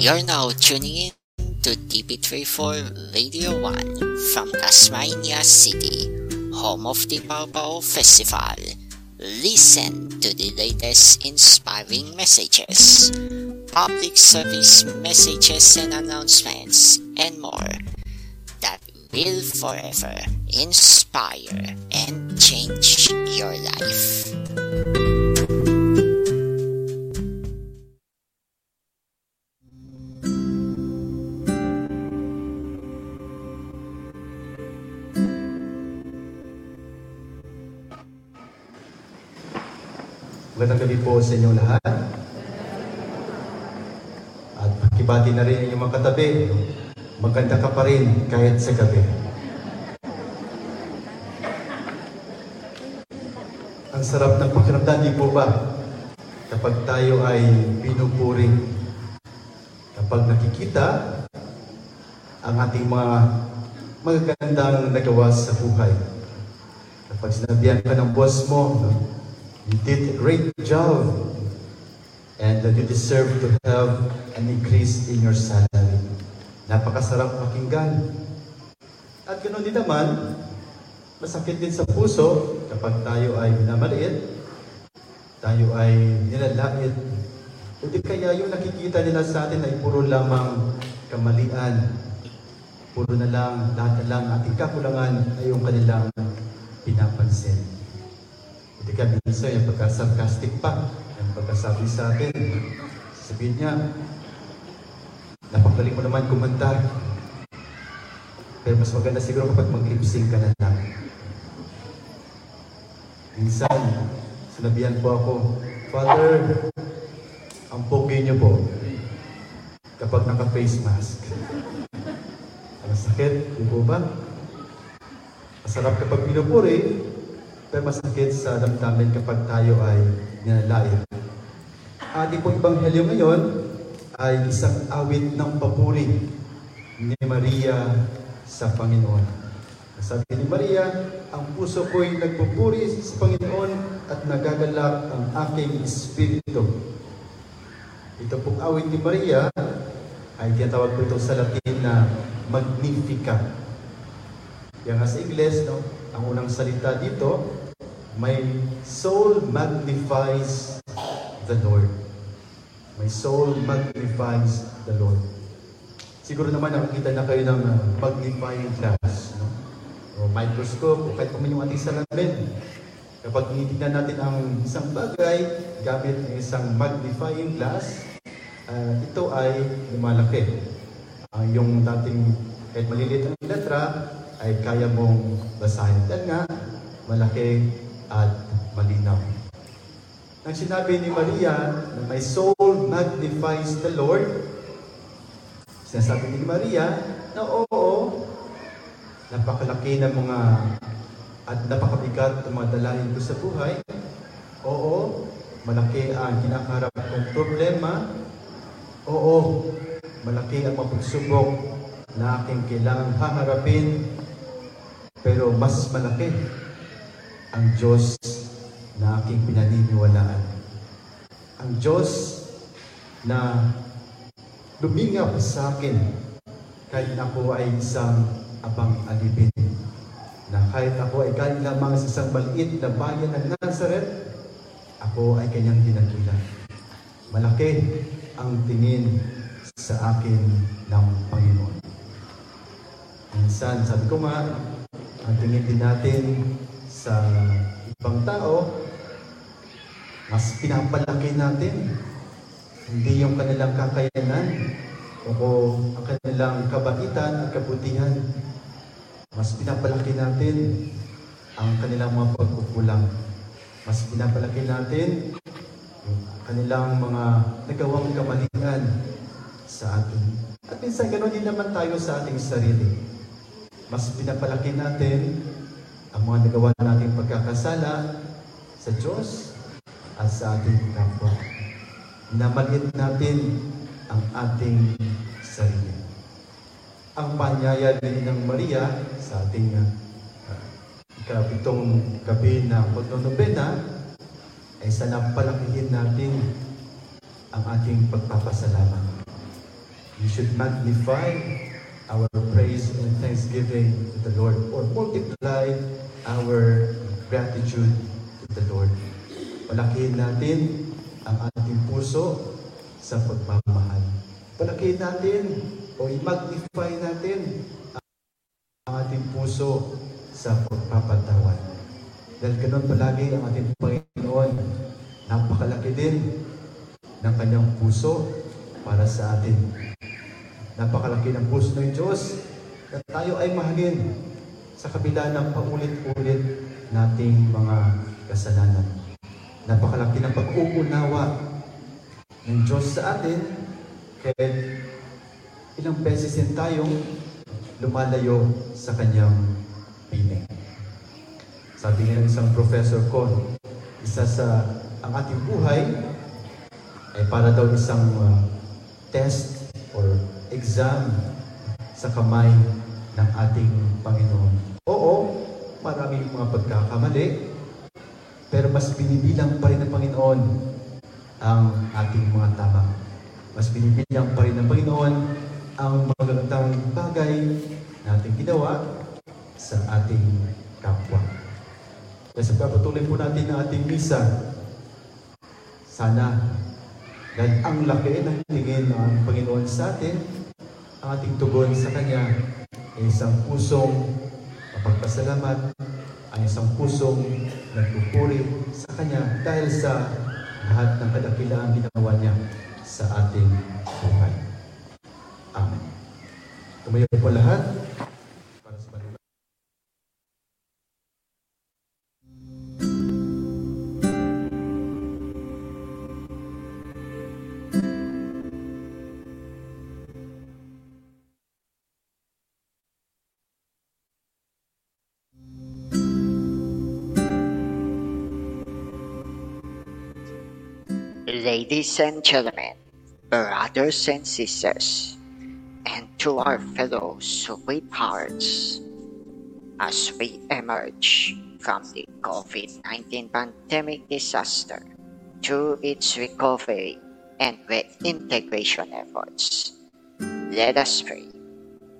You're now tuning in to DP34 Radio 1 from Tasmania City, home of the Baobao Festival. Listen to the latest inspiring messages, public service messages and announcements, and more that will forever inspire and change your life. Magandang gabi po sa inyong lahat. At pakibati na rin inyong mga katabi. Maganda ka pa rin kahit sa gabi. Ang sarap ng pakiramdam, di po ba? Kapag tayo ay pinupuring. Kapag nakikita ang ating mga magagandang nagawa sa buhay. Kapag sinabihan ka ng boss mo, no? You did a great job. And that you deserve to have an increase in your salary. Napakasarap pakinggan. At ganoon din naman, masakit din sa puso kapag tayo ay minamaliit, tayo ay nilalait. Hindi kaya yung nakikita nila sa atin ay puro lamang kamalian. Puro na lang, lahat na lang ating kakulangan ay yung kanilang pinapansin. Hindi ka minsan yung pagka-sarcastic pa, yung pagkasabi sa atin. Sabihin niya, napagaling mo naman kumanta. Pero mas maganda siguro kapag mag-lip sync ka na lang. Minsan, sinabihan po ako, Father, ang pogi niyo po kapag naka-face mask. Ang sakit, di po ba? Masarap kapag pinupuri, pero masakit sa damdamin kapag tayo ay ninalain. Ating pong Ebanghelyo ngayon ay isang awit ng papuri ni Maria sa Panginoon. Sabi ni Maria, ang puso ko'y nagpupuri sa Panginoon at nagagalak ang aking espiritu. Ito pong awit ni Maria ay tinatawag po ito sa Latin na Magnificat. Yan nga sa Ingles, no? ang unang salita dito, My soul magnifies the Lord. My soul magnifies the Lord. Siguro naman nakakita na kayo ng uh, magnifying glass, no? o microscope, o kahit yung ating salamin. Kapag tinitignan natin ang isang bagay gamit ng isang magnifying glass, uh, ito ay lumalaki. Uh, yung dating kahit maliliit ang letra, ay kaya mong basahin. Dahil nga, malaki at malinaw. Nang sinabi ni Maria na my soul magnifies the Lord, sinasabi ni Maria na oo, napakalaki ng mga at napakabigat ng mga dalahin ko sa buhay. Oo, malaki ang kinakaharap kong problema. Oo, malaki ang mga pagsubok na aking kailangang haharapin. Pero mas malaki ang Diyos na aking pinaniniwalaan. Ang Diyos na lumingap sa akin kahit ako ay isang abang alipin. Na kahit ako ay galing lamang sa isang maliit na bayan ng Nazareth, ako ay kanyang dinagila. Malaki ang tingin sa akin ng Panginoon. Minsan, sabi ko nga, ang tingin din natin sa ibang tao, mas pinapalaki natin. Hindi yung kanilang kakayanan o ang kanilang kabaitan at kabutihan. Mas pinapalaki natin ang kanilang mga pagkukulang. Mas pinapalaki natin yung kanilang mga nagawang kamalian sa atin. At minsan ganoon din naman tayo sa ating sarili. Mas pinapalaki natin ang mga nagawa nating pagkakasala sa Diyos at sa ating kapwa. Namaliit natin ang ating sarili. Ang panyaya din ng Maria sa ating uh, ikapitong gabi na pagnonobena ay sana palakihin natin ang ating pagpapasalamat. we should magnify our praise and thanksgiving to the Lord or multiply our gratitude to the Lord. Palakihin natin ang ating puso sa pagmamahal. Palakihin natin o i-magnify natin ang ating puso sa pagpapatawad. Dahil ganun palagi ang ating Panginoon, napakalaki din ng kanyang puso para sa atin. Napakalaki ng puso ng Diyos na tayo ay mahalin sa kabila ng paulit-ulit nating mga kasalanan. Napakalaki ng pag-uunawa ng Diyos sa atin kahit ilang beses din tayong lumalayo sa kanyang piling. Sabi nga ng isang professor ko, isa sa ang ating buhay ay para daw isang uh, test or exam sa kamay ng ating Panginoon. Oo, maraming mga pagkakamali, pero mas binibilang pa rin ng Panginoon ang ating mga tama. Mas binibilang pa rin ng Panginoon ang magagandang bagay na ating ginawa sa ating kapwa. Kaya sa pagpatuloy po natin ang ating misa, sana dahil ang laki ng tingin ng Panginoon sa atin, ang ating tugon sa Kanya ay isang pusong mapagpasalamat, ang isang pusong nagpupuri sa Kanya dahil sa lahat ng kadakilaan ginawa niya sa ating buhay. Amen. Tumayo po lahat Ladies and gentlemen, brothers and sisters, and to our fellow sweethearts, as we emerge from the COVID 19 pandemic disaster to its recovery and reintegration efforts, let us pray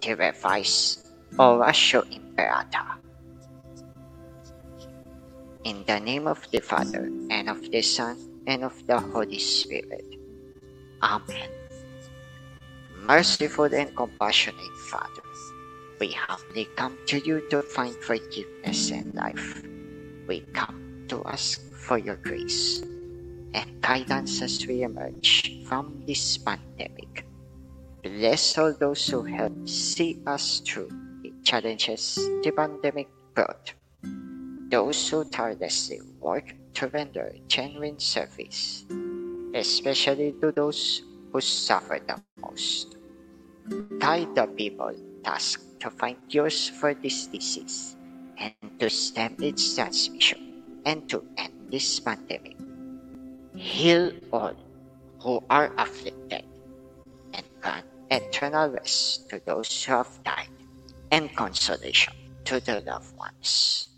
to revise Oratio Imperata. In the name of the Father, and of the Son, and of the Holy Spirit. Amen. Merciful and compassionate Father, we humbly come to you to find forgiveness and life. We come to ask for your grace and guidance as we emerge from this pandemic. Bless all those who help see us through the challenges the pandemic brought. Those who tirelessly work to render genuine service, especially to those who suffer the most. Guide the people tasked to find cures for this disease and to stem its transmission and to end this pandemic. Heal all who are afflicted and grant eternal rest to those who have died and consolation to their loved ones.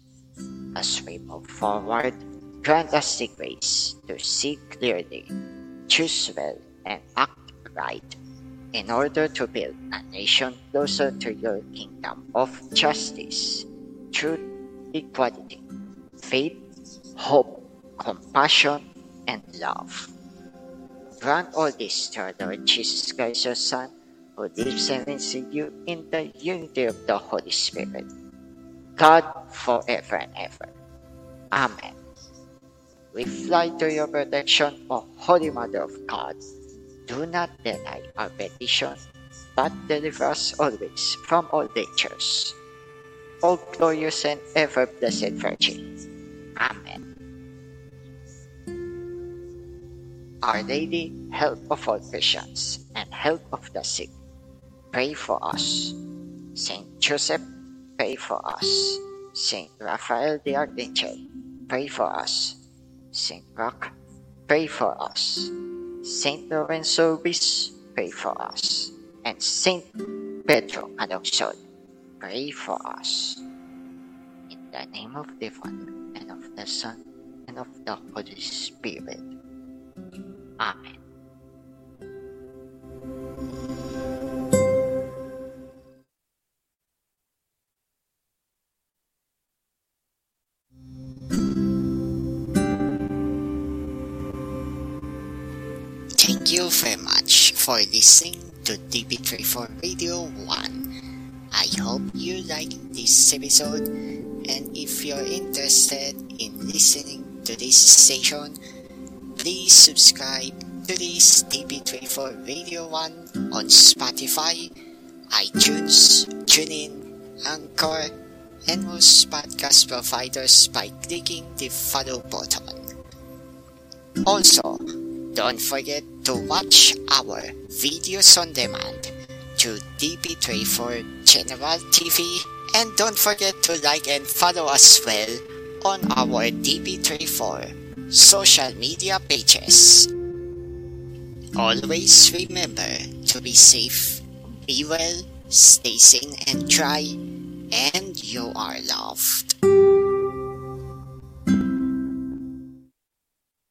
As we move forward, grant us the grace to see clearly, choose well, and act right in order to build a nation closer to your kingdom of justice, truth, equality, faith, hope, compassion, and love. Grant all this to our Lord Jesus Christ, your Son, who lives and reigns in you in the unity of the Holy Spirit, God forever and ever. Amen. We fly to your protection, O Holy Mother of God. Do not deny our petition, but deliver us always from all dangers. O glorious and ever blessed Virgin. Amen. Our Lady, help of all Christians and help of the sick, pray for us. Saint Joseph, pray for us. Saint Raphael the Archangel, pray for us. Saint Roch, pray for us. Saint Lorenzo Bis, pray for us. And Saint Pedro Calungsod, pray for us. In the name of the Father, and of the Son, and of the Holy Spirit. Amen. Thank you very much for listening to DP34 Radio 1. I hope you like this episode and if you're interested in listening to this station, please subscribe to this DP34 Radio 1 on Spotify, iTunes, TuneIn, Anchor, and most podcast providers by clicking the follow button. Also, don't forget to watch our videos on demand to DP34 General TV and don't forget to like and follow us well on our DP34 social media pages. Always remember to be safe, be well, stay sane and dry, and you are loved.